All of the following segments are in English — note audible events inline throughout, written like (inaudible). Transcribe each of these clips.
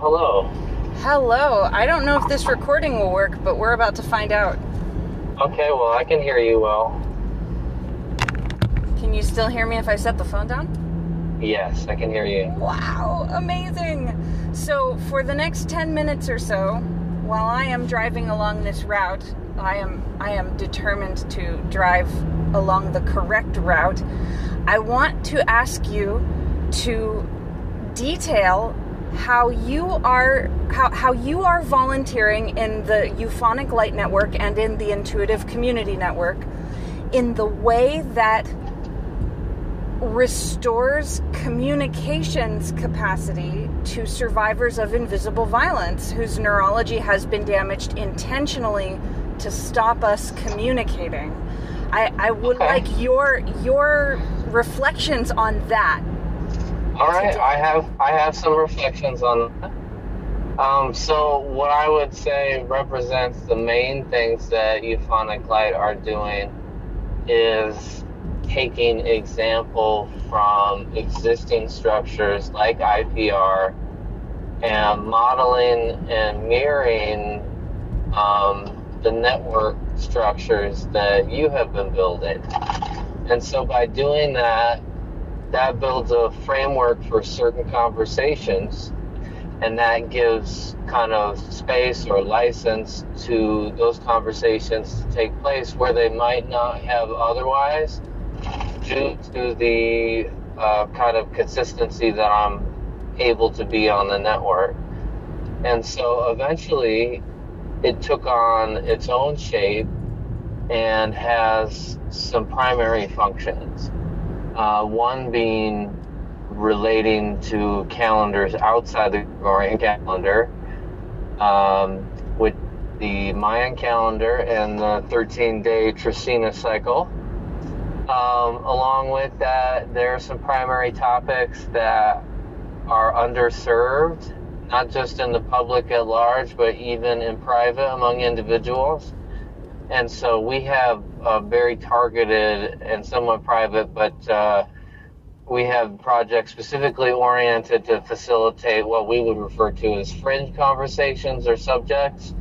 hello. Hello. I don't know if this recording will work, but we're about to find out. Okay, well, I can hear you well. Can you still hear me if I set the phone down? Yes, I can hear you. Wow, amazing. So, for the next 10 minutes or so, while I am driving along this route, I am I am determined to drive along the correct route. I want to ask you to detail how you are how, how you are volunteering in the euphonic light network and in the intuitive community network in the way that restores communications capacity to survivors of invisible violence whose neurology has been damaged intentionally to stop us communicating. I, I would Okay. like your your reflections on that. All right, I have I have some reflections on that. Um, so what I would say represents the main things that euphonic light are doing is taking example from existing structures like IPR and modeling and mirroring um, the network structures that you have been building. And so by doing that, that builds a framework for certain conversations and that gives kind of space or license to those conversations to take place where they might not have otherwise due to the uh, kind of consistency that I'm able to be on the network. And so eventually it took on its own shape and has some primary functions. Uh, one being relating to calendars outside the Gregorian calendar, um, with the Mayan calendar and the 13 day Trecena cycle. Um, along with that, there are some primary topics that are underserved, not just in the public at large, but even in private among individuals. And so we have a very targeted and somewhat private, but uh, we have projects specifically oriented to facilitate what we would refer to as fringe conversations or subjects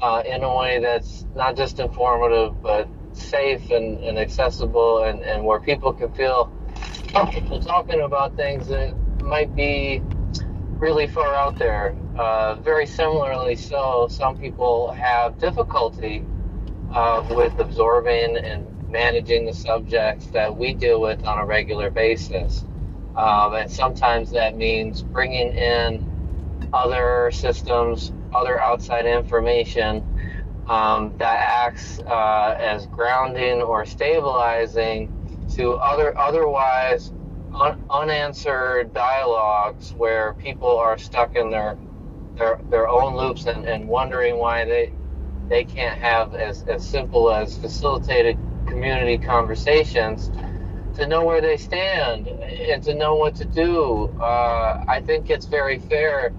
uh, in a way that's not just informative, but safe and, and accessible and, and where people can feel comfortable talking about things that might be really far out there. Uh, very similarly, so some people have difficulty uh, with absorbing and managing the subjects that we deal with on a regular basis. Um, and sometimes that means bringing in other systems, other outside information um, that acts uh, as grounding or stabilizing to other otherwise un- unanswered dialogues where people are stuck in their their, their own loops and, and wondering why they they can't have as, as simple as facilitated community conversations to know where they stand and to know what to do. Uh, I think it's very fair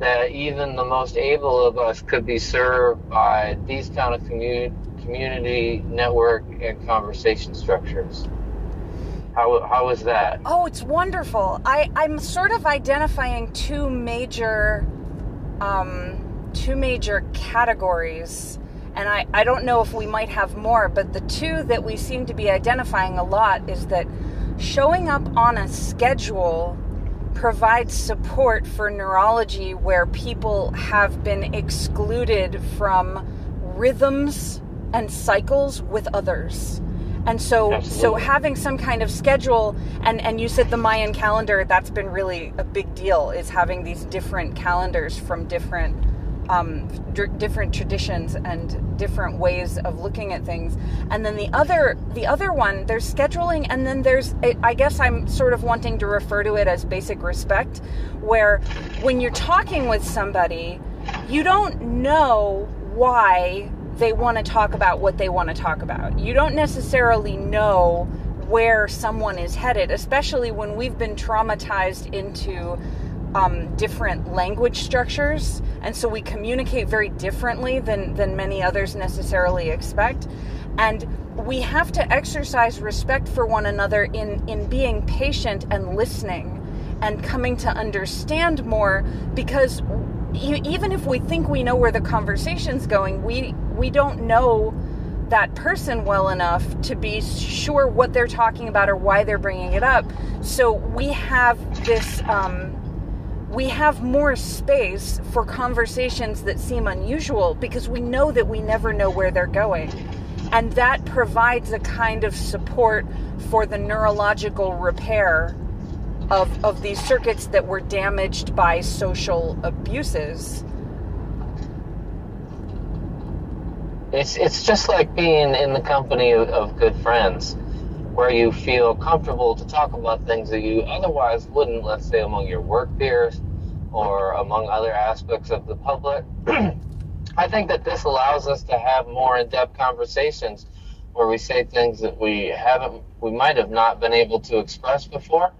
that even the most able of us could be served by these kind of commu- community network and conversation structures. How, how is that? Oh, it's wonderful. I, I'm sort of identifying two major um, two major categories. And I, I don't know if we might have more, but the two that we seem to be identifying a lot is that showing up on a schedule provides support for neurology where people have been excluded from rhythms and cycles with others. And so so having some kind of schedule and and you said the Mayan calendar that's been really a big deal is having these different calendars from different um, dr- different traditions and different ways of looking at things. And then the other the other one there's scheduling and then there's I guess I'm sort of wanting to refer to it as basic respect where when you're talking with somebody you don't know why they want to talk about what they want to talk about. You don't necessarily know where someone is headed, especially when we've been traumatized into um, different language structures, and so we communicate very differently than than many others necessarily expect. And we have to exercise respect for one another in in being patient and listening and coming to understand more because even if we think we know where the conversation's going, we we don't know that person well enough to be sure what they're talking about or why they're bringing it up. So we have this. Um, we have more space for conversations that seem unusual because we know that we never know where they're going. And that provides a kind of support for the neurological repair of, of these circuits that were damaged by social abuses. It's, it's just like being in the company of, of good friends where you feel comfortable to talk about things that you otherwise wouldn't, let's say, among your work peers or among other aspects of the public. (clears throat) I think that this allows us to have more in depth conversations where we say things that we haven't, we might have not been able to express before,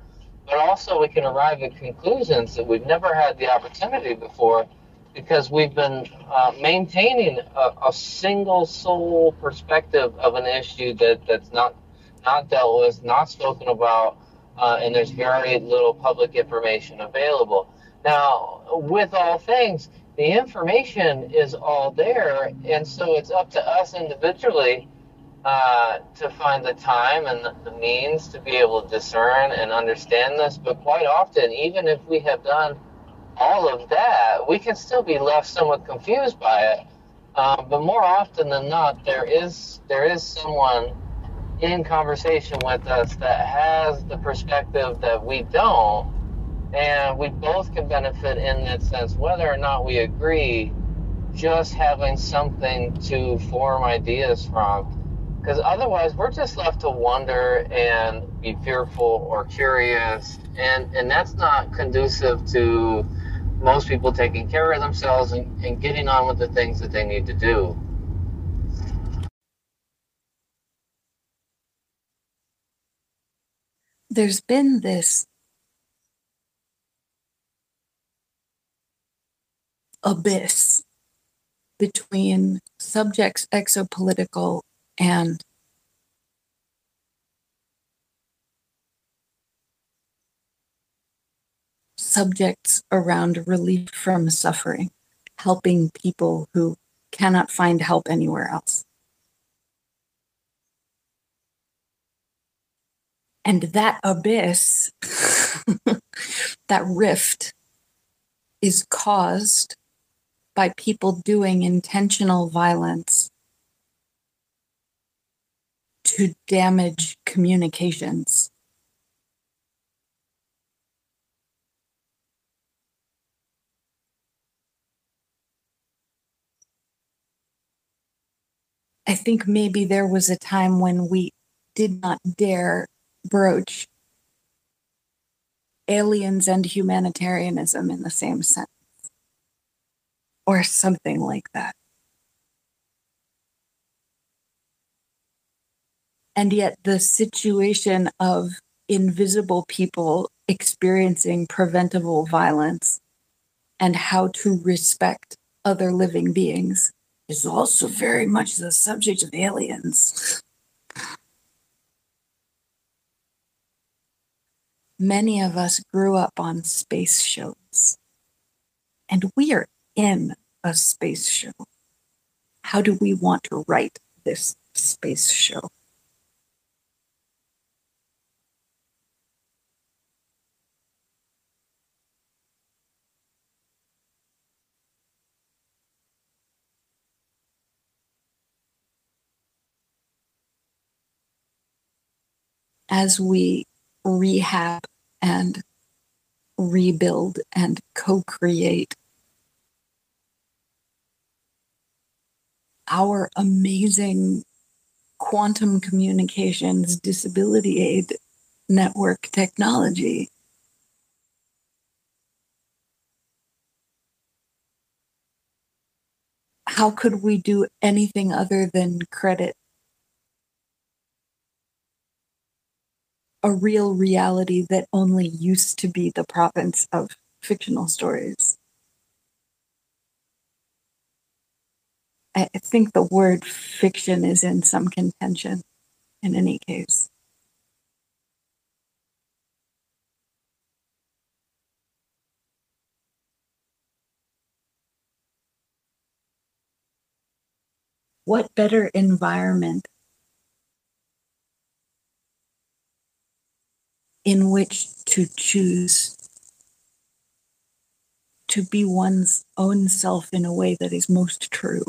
but also we can arrive at conclusions that we've never had the opportunity before because we've been uh, maintaining a, a, single sole perspective of an issue that, that's not not dealt with, not spoken about, uh, and there's very little public information available. Now, with all things, the information is all there, and so it's up to us individually uh, to find the time and the, means to be able to discern and understand this. But quite often, even if we have done all of that, we can still be left somewhat confused by it. Um, but more often than not, there is there is someone in conversation with us that has the perspective that we don't, and we both can benefit in that sense, whether or not we agree. Just having something to form ideas from, because otherwise we're just left to wonder and be fearful or curious, and and that's not conducive to most people taking care of themselves and, and getting on with the things that they need to do. There's been this abyss between subjects exopolitical and subjects around relief from suffering, helping people who cannot find help anywhere else. And that abyss, that rift, is caused by people doing intentional violence to damage communications. I think maybe there was a time when we did not dare broach aliens and humanitarianism in the same sentence, or something like that. And yet, the situation of invisible people experiencing preventable violence and how to respect other living beings is also very much the subject of aliens. Many of us grew up on space shows. And we are in a space show. How do we want to write this space show? as we rehab and rebuild and co create our amazing quantum communications disability aid network technology. How could we do anything other than credit a real reality that only used to be the province of fictional stories. I think the word fiction is in some contention in any case. What better environment in which to choose to be one's own self in a way that is most true.